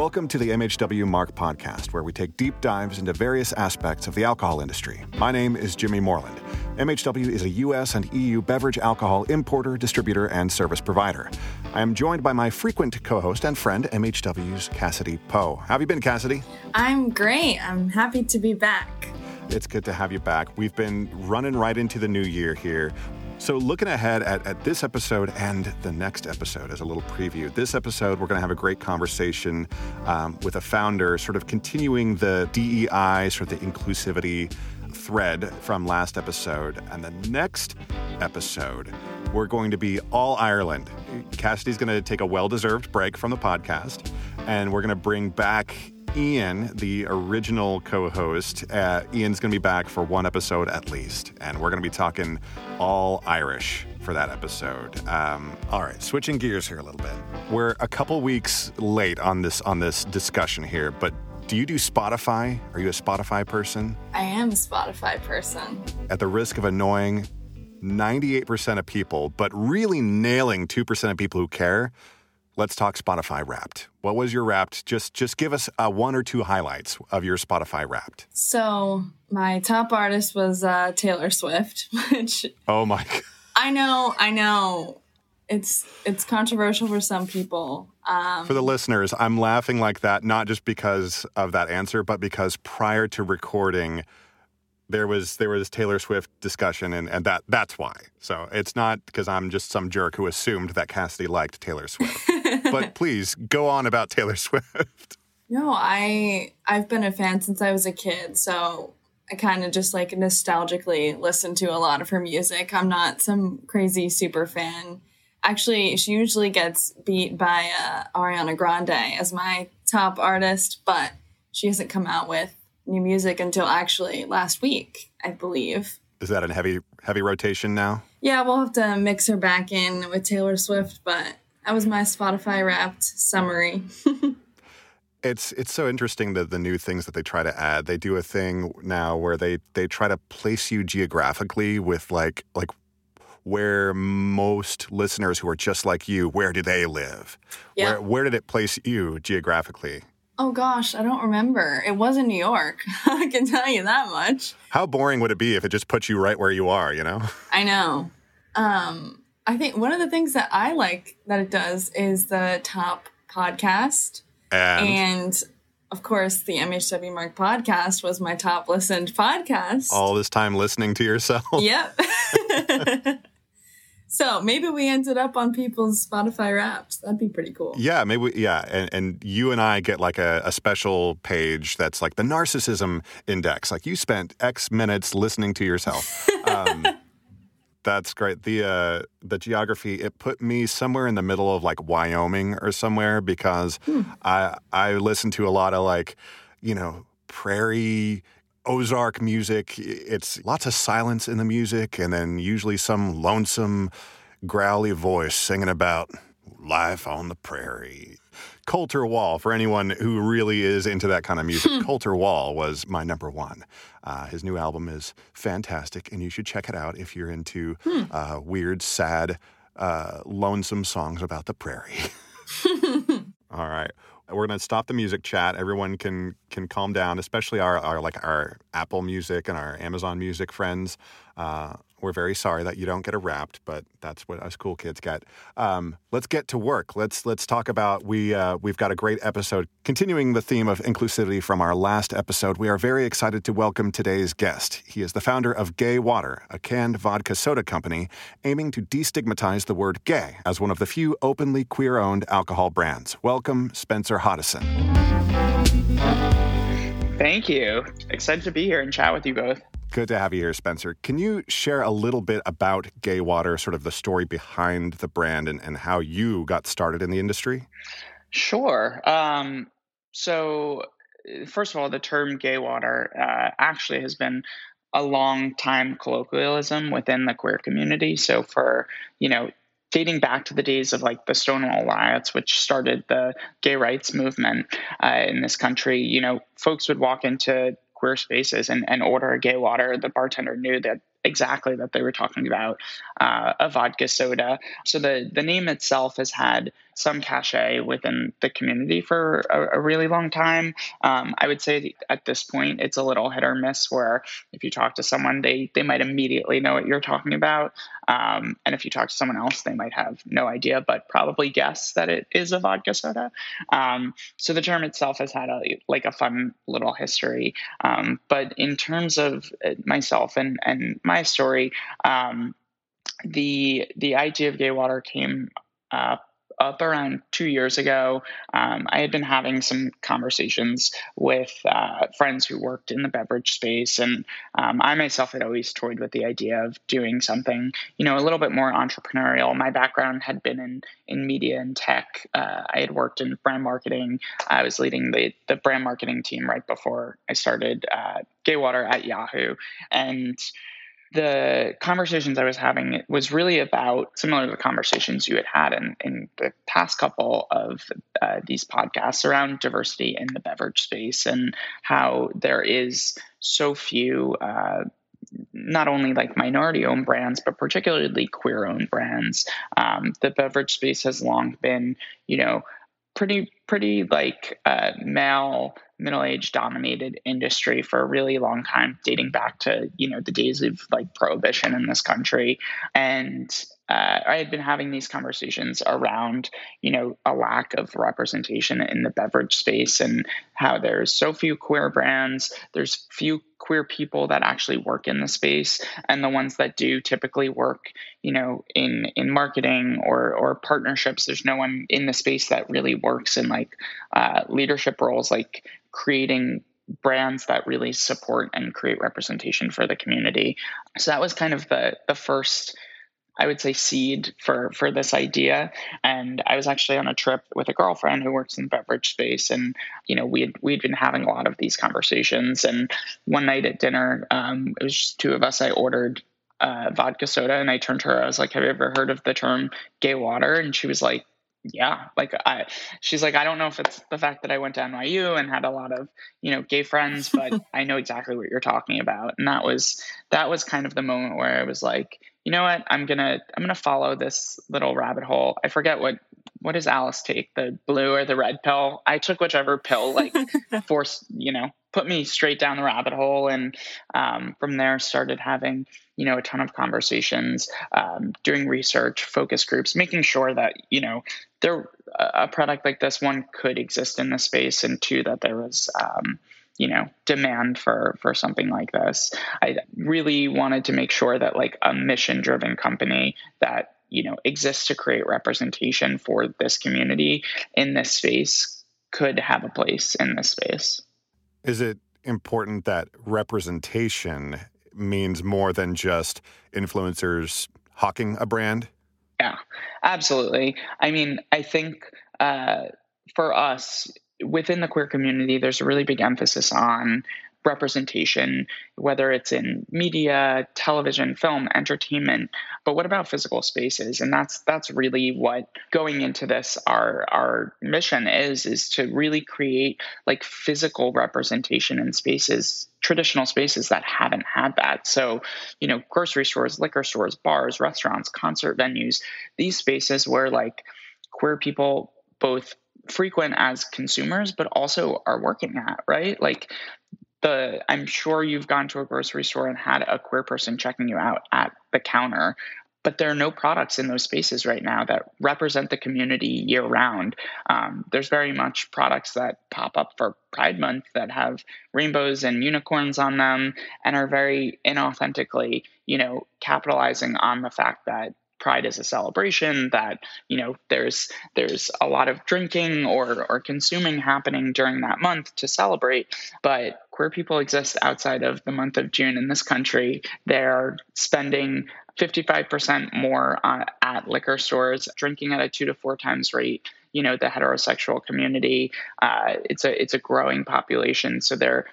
Welcome to the MHW Mark podcast, where we take deep dives into various aspects of the alcohol industry. My name is Jimmy Moreland. MHW is a U.S. and EU beverage alcohol importer, distributor, and service provider. I am joined by my frequent co host and friend, MHW's Cassidy Poe. How have you been, Cassidy? I'm great. I'm happy to be back. It's good to have you back. We've been running right into the new year here. So, looking ahead at, at this episode and the next episode as a little preview, this episode, we're going to have a great conversation um, with a founder, sort of continuing the DEI, sort of the inclusivity thread from last episode. And the next episode, we're going to be all Ireland. Cassidy's going to take a well deserved break from the podcast, and we're going to bring back Ian, the original co host, uh, Ian's going to be back for one episode at least. And we're going to be talking all Irish for that episode. Um, all right, switching gears here a little bit. We're a couple weeks late on this on this discussion here, but do you do Spotify? Are you a Spotify person? I am a Spotify person. At the risk of annoying 98% of people, but really nailing 2% of people who care, let's talk Spotify Wrapped. What was your Wrapped? Just just give us uh, one or two highlights of your Spotify Wrapped. So my top artist was uh, Taylor Swift, which oh my, God. I know, I know, it's it's controversial for some people. Um, for the listeners, I'm laughing like that not just because of that answer, but because prior to recording there was there was Taylor Swift discussion, and, and that that's why. So it's not because I'm just some jerk who assumed that Cassidy liked Taylor Swift. but please go on about Taylor Swift. No, I I've been a fan since I was a kid, so I kind of just like nostalgically listen to a lot of her music. I'm not some crazy super fan. Actually, she usually gets beat by uh, Ariana Grande as my top artist, but she hasn't come out with new music until actually last week, I believe. Is that a heavy heavy rotation now? Yeah, we'll have to mix her back in with Taylor Swift, but that was my Spotify wrapped summary. it's it's so interesting that the new things that they try to add. They do a thing now where they they try to place you geographically with like like where most listeners who are just like you, where do they live? Yeah. Where where did it place you geographically? Oh gosh, I don't remember. It was in New York. I can tell you that much. How boring would it be if it just put you right where you are, you know? I know. Um, I think one of the things that I like that it does is the top podcast. And, and of course, the MHW Mark podcast was my top listened podcast. All this time listening to yourself. Yep. So maybe we ended up on people's Spotify Wrapped. That'd be pretty cool. Yeah, maybe. We, yeah, and, and you and I get like a, a, special page that's like the narcissism index. Like you spent X minutes listening to yourself. Um, that's great. The uh, the geography it put me somewhere in the middle of like Wyoming or somewhere because hmm. I I listen to a lot of like you know prairie Ozark music. It's lots of silence in the music, and then usually some lonesome, growly voice singing about life on the prairie. Colter Wall, for anyone who really is into that kind of music, hmm. Colter Wall was my number one. Uh, his new album is fantastic, and you should check it out if you're into hmm. uh, weird, sad, uh, lonesome songs about the prairie. All right. We're going to stop the music chat. Everyone can can calm down, especially our, our like our Apple Music and our Amazon Music friends. Uh, we're very sorry that you don't get a wrapped, but that's what us cool kids get. Um, let's get to work. Let's let's talk about we uh, we've got a great episode continuing the theme of inclusivity from our last episode. We are very excited to welcome today's guest. He is the founder of Gay Water, a canned vodka soda company aiming to destigmatize the word gay as one of the few openly queer-owned alcohol brands. Welcome, Spencer Hoddeson. Thank you. Excited to be here and chat with you both. Good to have you here, Spencer. Can you share a little bit about Gay Water, sort of the story behind the brand and, and how you got started in the industry? Sure. Um, so, first of all, the term gay water uh, actually has been a long time colloquialism within the queer community. So, for, you know, dating back to the days of like the Stonewall riots, which started the gay rights movement uh, in this country, you know, folks would walk into queer spaces and, and order a gay water, the bartender knew that exactly that they were talking about uh, a vodka soda. So the the name itself has had some cachet within the community for a, a really long time. Um, I would say at this point, it's a little hit or miss where if you talk to someone, they, they might immediately know what you're talking about. Um, and if you talk to someone else, they might have no idea, but probably guess that it is a vodka soda. Um, so the term itself has had a, like a fun little history. Um, but in terms of uh, myself and, and my story, um, the the idea of gay water came up up around two years ago, um, I had been having some conversations with uh, friends who worked in the beverage space, and um, I myself had always toyed with the idea of doing something, you know, a little bit more entrepreneurial. My background had been in in media and tech. Uh, I had worked in brand marketing. I was leading the the brand marketing team right before I started uh, Gay Water at Yahoo, and the conversations I was having was really about similar to the conversations you had had in, in the past couple of uh, these podcasts around diversity in the beverage space and how there is so few. Uh, not only like minority owned brands, but particularly queer owned brands. Um, the beverage space has long been, you know, pretty pretty like uh, male middle age dominated industry for a really long time dating back to you know the days of like prohibition in this country. And uh, I had been having these conversations around, you know, a lack of representation in the beverage space and how there's so few queer brands, there's few queer people that actually work in the space, and the ones that do typically work, you know, in in marketing or or partnerships. There's no one in the space that really works in like uh, leadership roles, like creating brands that really support and create representation for the community. So that was kind of the the first I would say seed for for this idea. And I was actually on a trip with a girlfriend who works in the beverage space, and you know we had we'd been having a lot of these conversations. And one night at dinner, um, it was just two of us. I ordered uh, vodka soda, and I turned to her. I was like, "Have you ever heard of the term gay water?" And she was like, yeah like i she's like i don't know if it's the fact that i went to nyu and had a lot of you know gay friends but i know exactly what you're talking about and that was that was kind of the moment where i was like you know what? I'm gonna i'm gonna follow this little rabbit hole. I forget what what does alice take? The blue or the red pill? I took whichever pill like forced you know put me straight down the rabbit hole and um, from there started having you know a ton of conversations um, doing research focus groups making sure that you know there a product like this one could exist in the space and two that there was um, you know demand for for something like this i really wanted to make sure that like a mission driven company that you know exists to create representation for this community in this space could have a place in this space is it important that representation means more than just influencers hawking a brand? Yeah, absolutely. I mean, I think uh, for us within the queer community, there's a really big emphasis on representation, whether it's in media, television, film, entertainment. But what about physical spaces? And that's that's really what going into this our our mission is is to really create like physical representation in spaces traditional spaces that haven't had that. So, you know, grocery stores, liquor stores, bars, restaurants, concert venues, these spaces where like queer people both frequent as consumers but also are working at right like the I'm sure you've gone to a grocery store and had a queer person checking you out at the counter but there are no products in those spaces right now that represent the community year round. Um, there's very much products that pop up for Pride Month that have rainbows and unicorns on them and are very inauthentically, you know, capitalizing on the fact that pride is a celebration that you know there's there's a lot of drinking or or consuming happening during that month to celebrate. But queer people exist outside of the month of June in this country. They're spending 55% more uh, at liquor stores drinking at a 2 to 4 times rate you know the heterosexual community. Uh, it's a it's a growing population. So there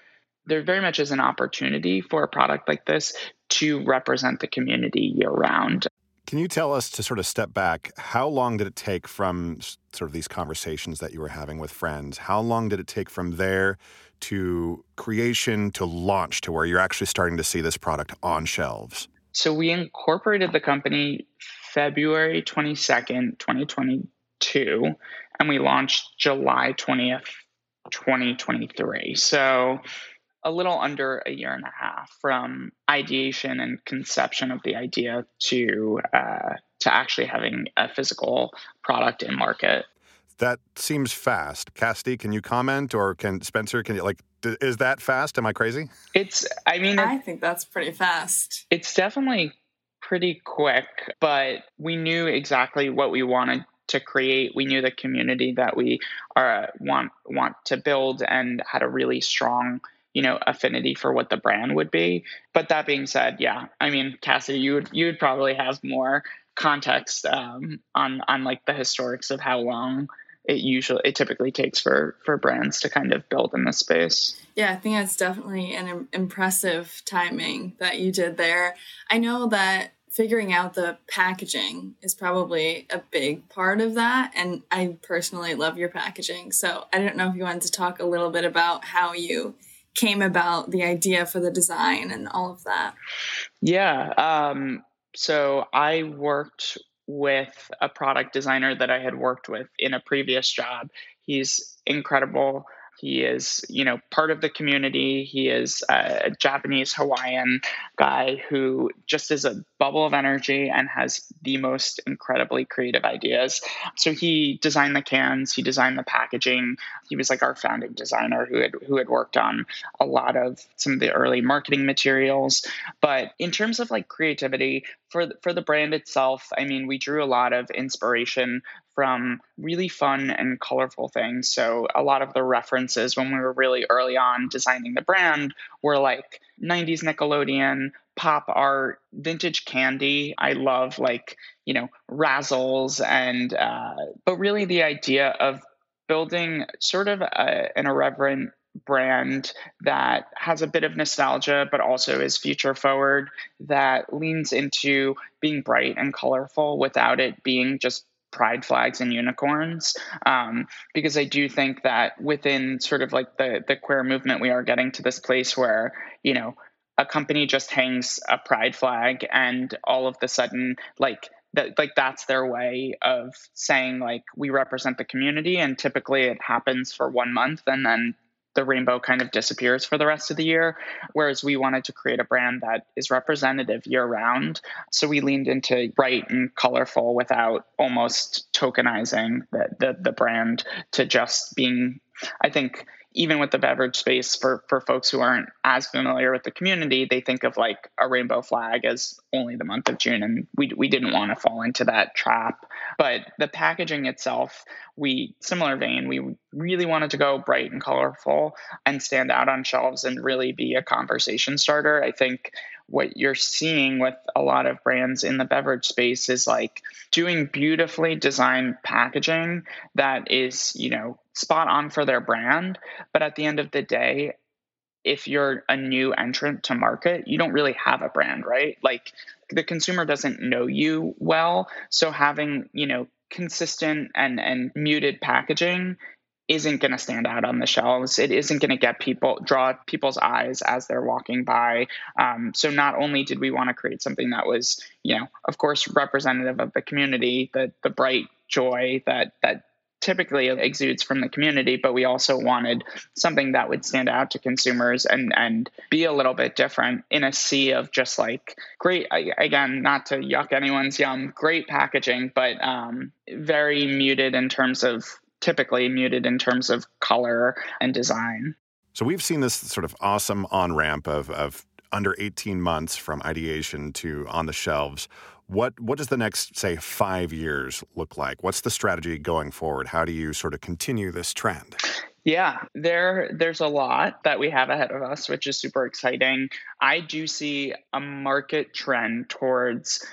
there very much is an opportunity for a product like this to represent the community year round can you tell us to sort of step back? How long did it take from sort of these conversations that you were having with friends? How long did it take from there to creation to launch to where you're actually starting to see this product on shelves? So we incorporated the company February 22nd, 2022, and we launched July 20th, 2023. So a little under a year and a half from ideation and conception of the idea to uh, to actually having a physical product in market. That seems fast. Cassidy, can you comment, or can Spencer? Can you like? Is that fast? Am I crazy? It's. I mean, I think that's pretty fast. It's definitely pretty quick, but we knew exactly what we wanted to create. We knew the community that we are uh, want want to build, and had a really strong you know affinity for what the brand would be. But that being said yeah i mean cassidy you would you would probably have more context um, on on like the historics of how long it usually it typically takes for for brands to kind of build in this space. Yeah i think that's definitely an impressive timing that you did there. I know that figuring out the packaging is probably a big part of that and i personally love your packaging. So i don't know if you wanted to talk a little bit about how you came about the idea for the design and all of that yeah um, so i worked with a product designer that I had worked with in a previous job. He's incredible. He is, you know, part of the community. He is a Japanese Hawaiian guy who just is a bubble of energy and has the most incredibly creative ideas. So he designed the cans, he designed the packaging. He was like our founding designer who had who had worked on a lot of some of the early marketing materials. But in terms of like creativity for for the brand itself, I mean, we drew a lot of inspiration from really fun and colorful things. So a lot of the references when we were really early on designing the brand were like 90s Nickelodeon, pop art, vintage candy. I love like, you know, razzles and uh, but really the idea of building sort of a, an irreverent brand that has a bit of nostalgia but also is future forward that leans into being bright and colorful without it being just pride flags and unicorns um, because i do think that within sort of like the the queer movement we are getting to this place where you know a company just hangs a pride flag and all of the sudden like that like that's their way of saying like we represent the community and typically it happens for one month and then the rainbow kind of disappears for the rest of the year. Whereas we wanted to create a brand that is representative year round. So we leaned into bright and colorful without almost tokenizing the, the, the brand to just being, I think, even with the beverage space for for folks who aren't as familiar with the community they think of like a rainbow flag as only the month of june and we, we didn't want to fall into that trap. But the packaging itself we similar vein we really wanted to go bright and colorful and stand out on shelves and really be a conversation starter. I think what you're seeing with a lot of brands in the beverage space is like doing beautifully designed packaging that is, you know, spot on for their brand. But at the end of the day, if you're a new entrant to market, you don't really have a brand, right? Like the consumer doesn't know you well. So having, you know, consistent and and muted packaging isn't going to stand out on the shelves. It isn't going to get people draw people's eyes as they're walking by. Um, so not only did we want to create something that was, you know, of course, representative of the community, the the bright joy that that typically exudes from the community, but we also wanted something that would stand out to consumers and and be a little bit different in a sea of just like great again, not to yuck anyone's yum, great packaging, but um, very muted in terms of typically muted in terms of color and design. So we've seen this sort of awesome on ramp of, of under 18 months from ideation to on the shelves. What what does the next say five years look like? What's the strategy going forward? How do you sort of continue this trend? Yeah, there there's a lot that we have ahead of us, which is super exciting. I do see a market trend towards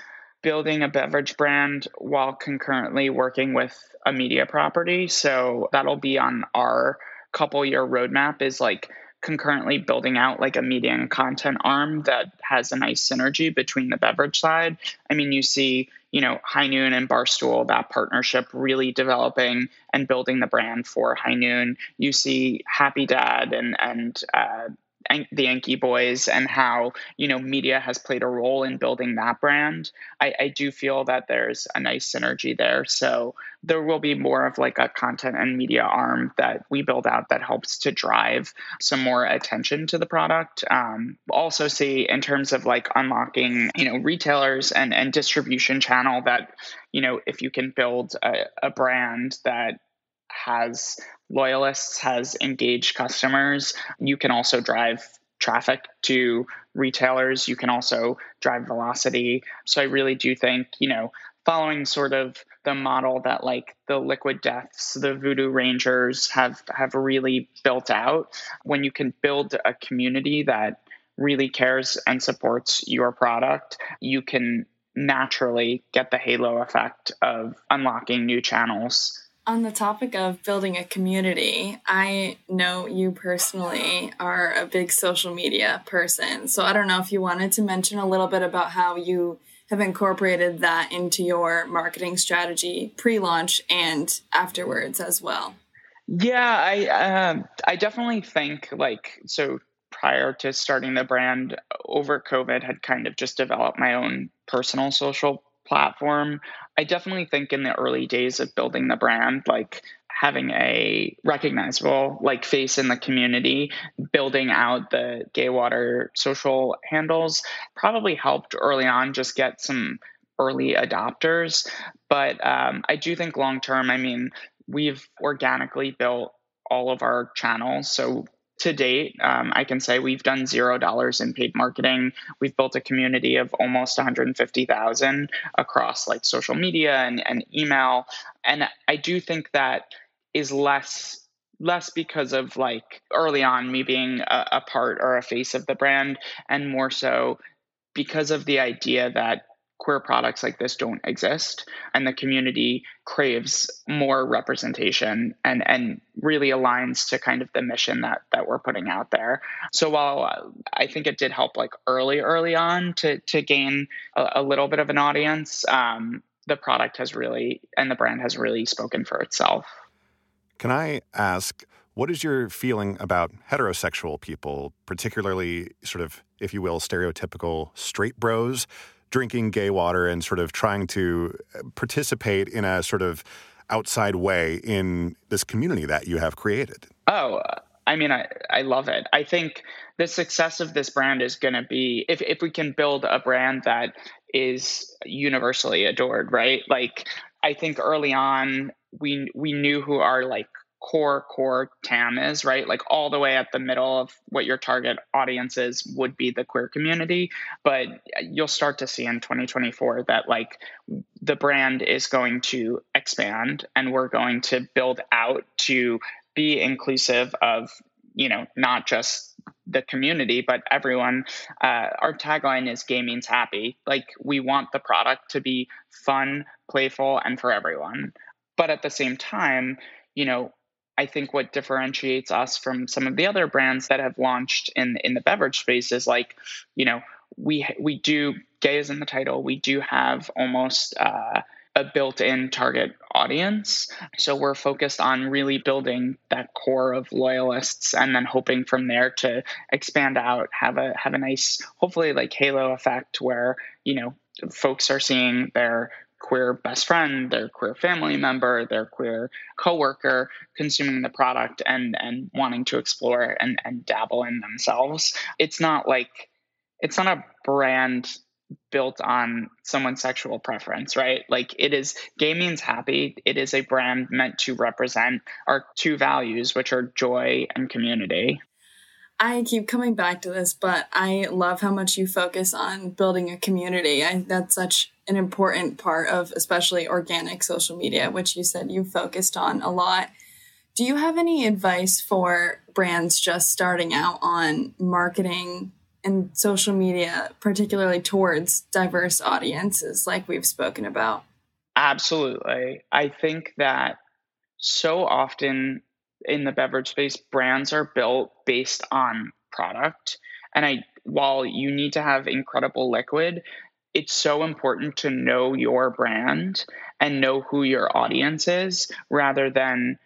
building a beverage brand while concurrently working with a media property. So that'll be on our couple year roadmap is like concurrently building out like a media and content arm that has a nice synergy between the beverage side. I mean, you see, you know, High Noon and Barstool, that partnership really developing and building the brand for High Noon. You see Happy Dad and and uh, the Yankee Boys and how you know media has played a role in building that brand. I, I do feel that there's a nice synergy there. So there will be more of like a content and media arm that we build out that helps to drive some more attention to the product. Um, also see in terms of like unlocking you know retailers and and distribution channel that you know if you can build a, a brand that has loyalists, has engaged customers. You can also drive traffic to retailers. You can also drive velocity. So I really do think, you know, following sort of the model that like the liquid deaths, the voodoo rangers have have really built out, when you can build a community that really cares and supports your product, you can naturally get the halo effect of unlocking new channels on the topic of building a community, I know you personally are a big social media person. So I don't know if you wanted to mention a little bit about how you have incorporated that into your marketing strategy pre launch and afterwards as well. Yeah, I uh, I definitely think like so prior to starting the brand over COVID had kind of just developed my own personal social platform. I definitely think in the early days of building the brand, like having a recognizable like face in the community, building out the Gaywater social handles probably helped early on just get some early adopters. But um, I do think long term, I mean, we've organically built all of our channels. So to date, um, I can say we've done zero dollars in paid marketing. We've built a community of almost 150,000 across like social media and, and email. And I do think that is less less because of like early on me being a, a part or a face of the brand, and more so because of the idea that queer products like this don't exist and the community craves more representation and and really aligns to kind of the mission that that we're putting out there. So while uh, i think it did help like early early on to to gain a, a little bit of an audience um, the product has really and the brand has really spoken for itself. Can i ask what is your feeling about heterosexual people particularly sort of if you will stereotypical straight bros drinking gay water and sort of trying to uh, participate in a sort of outside way in this community that you have created? Oh, I mean, I, I love it. I think the success of this brand is going to be if, if we can build a brand that is universally adored, right? Like, I think early on, we we knew who our like core core tam is right? Like all the way at the middle of what your target audience is would be the queer community. But you'll start to see in 2024 that like the brand is going to expand and we're going to build out to be inclusive of you know not just the community but everyone. Uh, our tagline is gay means happy. Like we want the product to be fun playful and for everyone. But at the same time you know I think what differentiates us from some of the other brands that have launched in in the beverage space is like, you know, we we do gay is in the title. We do have almost uh, a built-in target audience. So we're focused on really building that core of loyalists and then hoping from there to expand out, have a have a nice, hopefully like halo effect where, you know, folks are seeing their queer best friend, their queer family member, their queer coworker consuming the product and and wanting to explore and, and dabble in themselves. It's not like it's not a brand built on someone's sexual preference, right? Like it is gay means happy. It is a brand meant to represent our two values, which are joy and community. I keep coming back to this, but I love how much you focus on building a community. I, that's such an important part of especially organic social media, which you said you focused on a lot. Do you have any advice for brands just starting out on marketing and social media, particularly towards diverse audiences, like we've spoken about? Absolutely. I think that so often in the beverage space, brands are built based on product. And I, while you need to have incredible liquid, it's so important to know your brand and know who your audience is rather than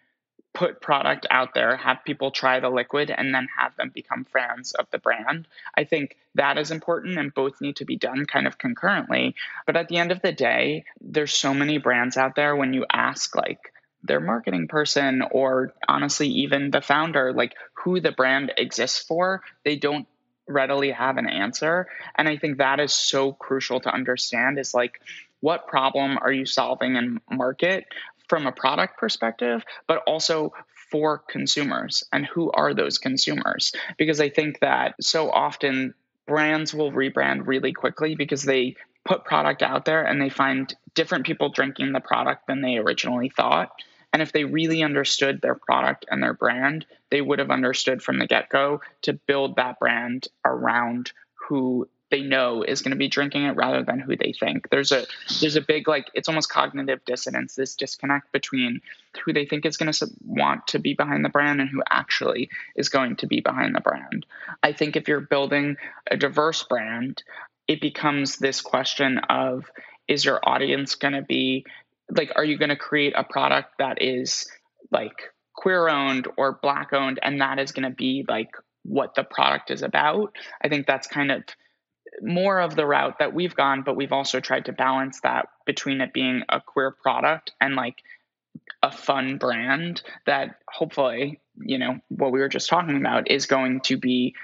put product out there, have people try the liquid, and then have them become fans of the brand. I think that is important and both need to be done kind of concurrently. But at the end of the day, there's so many brands out there when you ask, like, their marketing person or honestly even the founder like who the brand exists for they don't readily have an answer and i think that is so crucial to understand is like what problem are you solving in market from a product perspective, but also for consumers and who are those consumers? Because I think that so often brands will rebrand really quickly because they put product out there and they find different people drinking the product than they originally thought. And if they really understood their product and their brand, they would have understood from the get go to build that brand around who they know is going to be drinking it rather than who they think. There's a there's a big like it's almost cognitive dissonance this disconnect between who they think is going to want to be behind the brand and who actually is going to be behind the brand. I think if you're building a diverse brand, it becomes this question of is your audience going to be like are you going to create a product that is like queer owned or black owned and that is going to be like what the product is about. I think that's kind of more of the route that we've gone, but we've also tried to balance that between it being a queer product and like a fun brand that hopefully, you know, what we were just talking about is going to be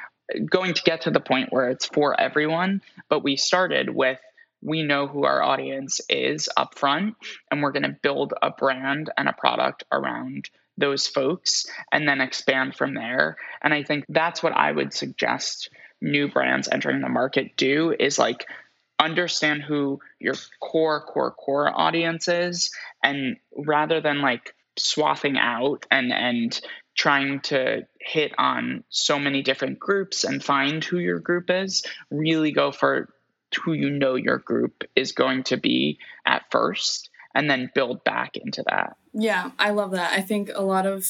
going to get to the point where it's for everyone. But we started with we know who our audience is up front, and we're going to build a brand and a product around those folks and then expand from there. And I think that's what I would suggest new brands entering the market do is like understand who your core core core audience is and rather than like swathing out and and trying to hit on so many different groups and find who your group is really go for who you know your group is going to be at first and then build back into that yeah i love that i think a lot of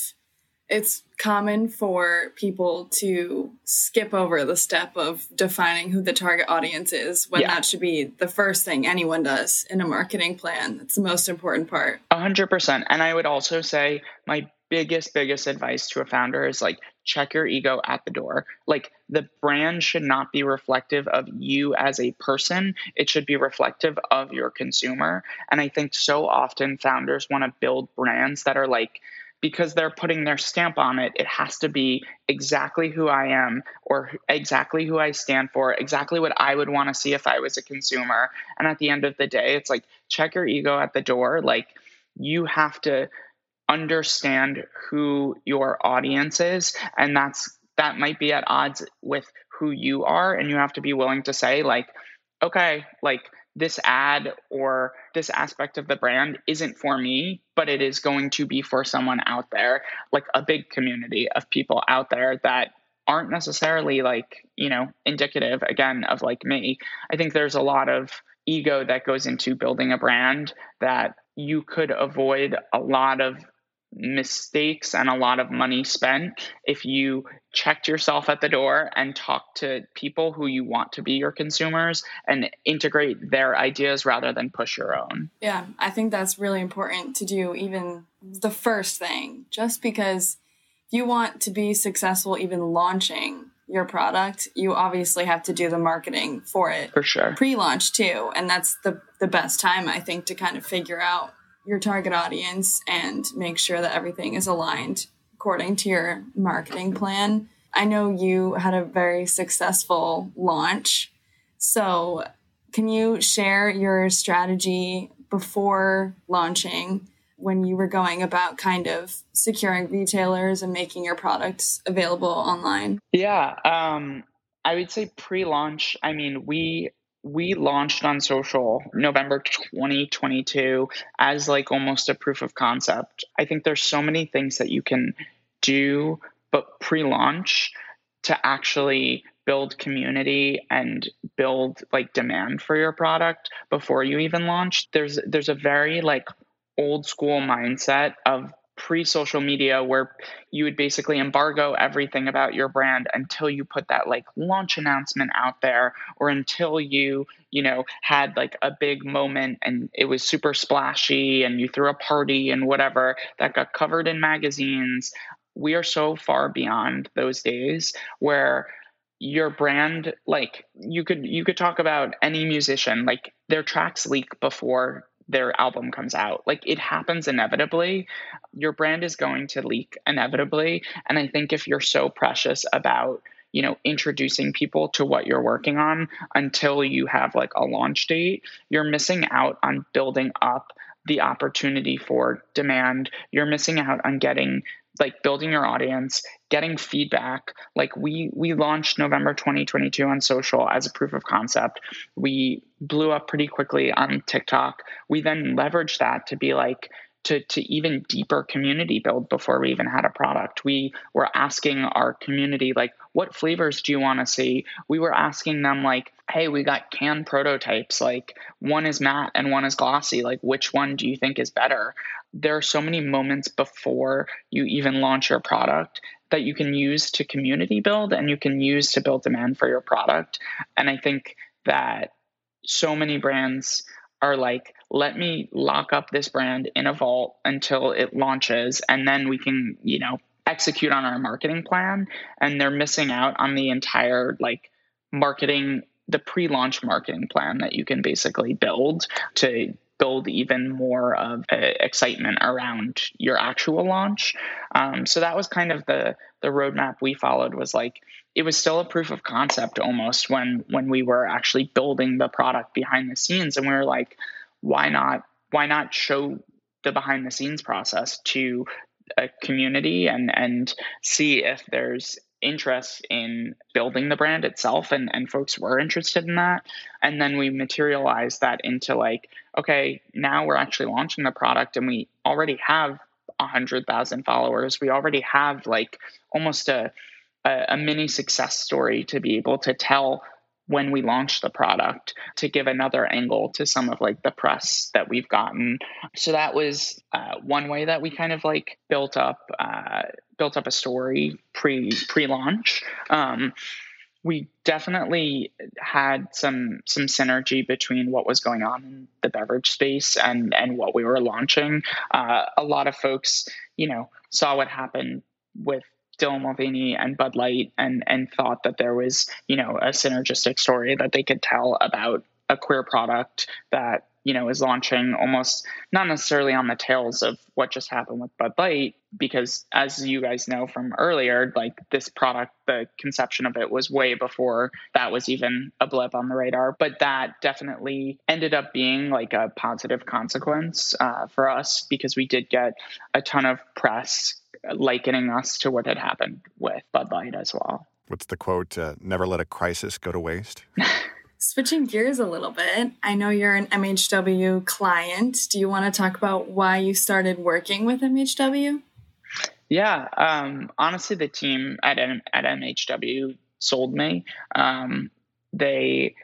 it's common for people to skip over the step of defining who the target audience is when yeah. that should be the first thing anyone does in a marketing plan. It's the most important part. A hundred percent. And I would also say my biggest, biggest advice to a founder is like check your ego at the door. Like the brand should not be reflective of you as a person. It should be reflective of your consumer. And I think so often founders want to build brands that are like because they're putting their stamp on it, it has to be exactly who I am or exactly who I stand for, exactly what I would want to see if I was a consumer. And at the end of the day, it's like check your ego at the door. Like you have to understand who your audience is and that's that might be at odds with who you are and you have to be willing to say like okay like this ad or this aspect of the brand isn't for me, but it is going to be for someone out there, like a big community of people out there that aren't necessarily like, you know, indicative again of like me. I think there's a lot of ego that goes into building a brand that you could avoid a lot of mistakes and a lot of money spent if you checked yourself at the door and talked to people who you want to be your consumers and integrate their ideas rather than push your own. Yeah, I think that's really important to do, even the first thing, just because if you want to be successful, even launching your product, you obviously have to do the marketing for it. For sure. Pre launch too. And that's the, the best time, I think, to kind of figure out your target audience and make sure that everything is aligned according to your marketing plan. I know you had a very successful launch. So, can you share your strategy before launching when you were going about kind of securing retailers and making your products available online? Yeah, um, I would say pre launch, I mean, we we launched on social November 2022 as like almost a proof of concept. I think there's so many things that you can do but pre-launch to actually build community and build like demand for your product before you even launch. There's there's a very like old school mindset of pre social media where you would basically embargo everything about your brand until you put that like launch announcement out there or until you, you know, had like a big moment and it was super splashy and you threw a party and whatever that got covered in magazines. We are so far beyond those days where your brand like you could you could talk about any musician like their tracks leak before their album comes out. Like it happens inevitably. Your brand is going to leak inevitably. And I think if you're so precious about, you know, introducing people to what you're working on until you have like a launch date, you're missing out on building up the opportunity for demand. You're missing out on getting like building your audience getting feedback like we we launched november 2022 on social as a proof of concept we blew up pretty quickly on tiktok we then leveraged that to be like to, to even deeper community build before we even had a product. We were asking our community, like, what flavors do you want to see? We were asking them, like, hey, we got can prototypes. Like, one is matte and one is glossy. Like, which one do you think is better? There are so many moments before you even launch your product that you can use to community build and you can use to build demand for your product. And I think that so many brands are like, let me lock up this brand in a vault until it launches, and then we can, you know, execute on our marketing plan. And they're missing out on the entire like marketing, the pre launch marketing plan that you can basically build to build even more of uh, excitement around your actual launch. Um, so that was kind of the the roadmap we followed. Was like it was still a proof of concept almost when when we were actually building the product behind the scenes, and we were like, why not why not show the behind the scenes process to a community and and see if there's interest in building the brand itself and, and folks were interested in that. And then we materialized that into like okay now we're actually launching the product and we already have a hundred thousand followers. We already have like almost a, a a mini success story to be able to tell when we launched the product to give another angle to some of like the press that we've gotten. So that was uh, one way that we kind of like built up uh, built up a story pre pre launch um, we definitely had some some synergy between what was going on in the beverage space and and what we were launching. Uh, a lot of folks you know saw what happened with Dylan Mulvaney and Bud Light and and thought that there was you know a synergistic story that they could tell about a queer product that you know is launching almost not necessarily on the tails of what just happened with Bud Light because as you guys know from earlier like this product the conception of it was way before that was even a blip on the radar but that definitely ended up being like a positive consequence uh, for us because we did get a ton of press likening us to what had happened with Bud Light as well. What's the quote? Uh, Never let a crisis go to waste. Switching gears a little bit, I know you're an MHW client. Do you want to talk about why you started working with MHW? Yeah, um, honestly, the team at at MHW sold me. Um, they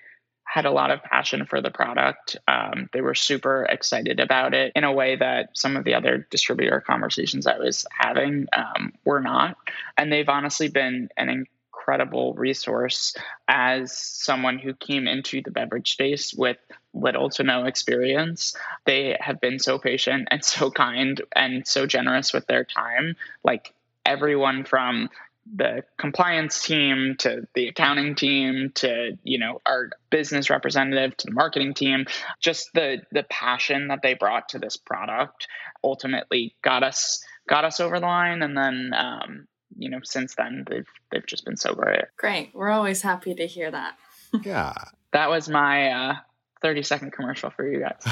had a lot of passion for the product. Um, they were super excited about it in a way that some of the other distributor conversations I was having um, were not. And they've honestly been an incredible resource as someone who came into the beverage space with little to no experience. They have been so patient and so kind and so generous with their time. Like everyone from the compliance team to the accounting team to you know our business representative to the marketing team. Just the the passion that they brought to this product ultimately got us got us over the line. And then um, you know since then they've they've just been so great. Great. We're always happy to hear that. Yeah. That was my uh, 30 second commercial for you guys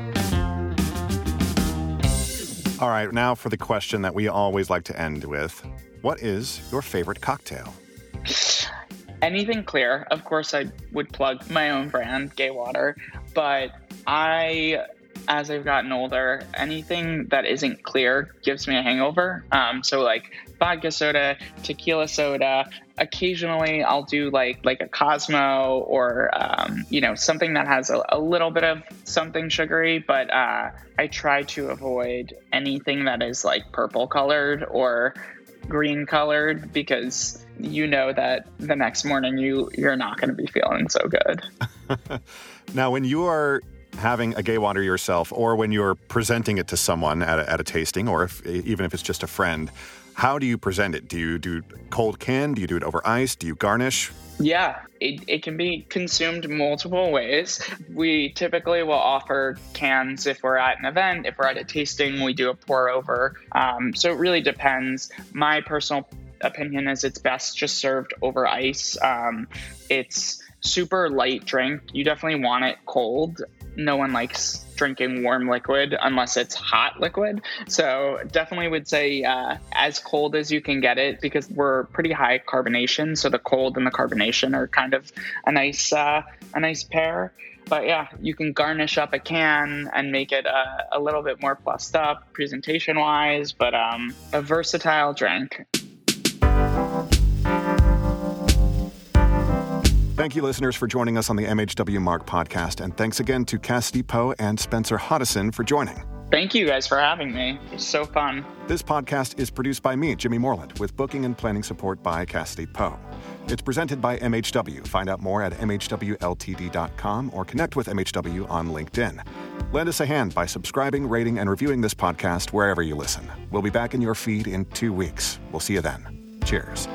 All right, now for the question that we always like to end with What is your favorite cocktail? Anything clear. Of course, I would plug my own brand, Gay Water, but I as I've gotten older, anything that isn't clear gives me a hangover. Um, so like vodka soda, tequila soda. Occasionally, I'll do like like a Cosmo or um, you know something that has a, a, little bit of something sugary. But uh, I try to avoid anything that is like purple colored or green colored because you know that the next morning you you're not going to be feeling so good. now, when you are having a gay water yourself, or when you're presenting it to someone at a, at a tasting, or if, even if it's just a friend, how do you present it? Do you do cold can? Do you do it over ice? Do you garnish? Yeah, it, it can be consumed multiple ways. We typically will offer cans if we're at an event. If we're at a tasting, we do a pour over. Um, so it really depends. My personal opinion is it's best just served over ice. Um, it's super light drink. You definitely want it cold no one likes drinking warm liquid unless it's hot liquid. So definitely would say uh, as cold as you can get it because we're pretty high carbonation. So the cold and the carbonation are kind of a nice uh, a nice pair. But yeah, you can garnish up a can and make it a, a little bit more plussed up presentation wise, but um, a versatile drink. Thank you, listeners, for joining us on the MHW Mark podcast. And thanks again to Cassidy Poe and Spencer Hoddeson for joining. Thank you guys for having me. It was so fun. This podcast is produced by me, Jimmy Moreland, with booking and planning support by Cassidy Poe. It's presented by MHW. Find out more at MHWLTD.com or connect with MHW on LinkedIn. Lend us a hand by subscribing, rating, and reviewing this podcast wherever you listen. We'll be back in your feed in two weeks. We'll see you then. Cheers.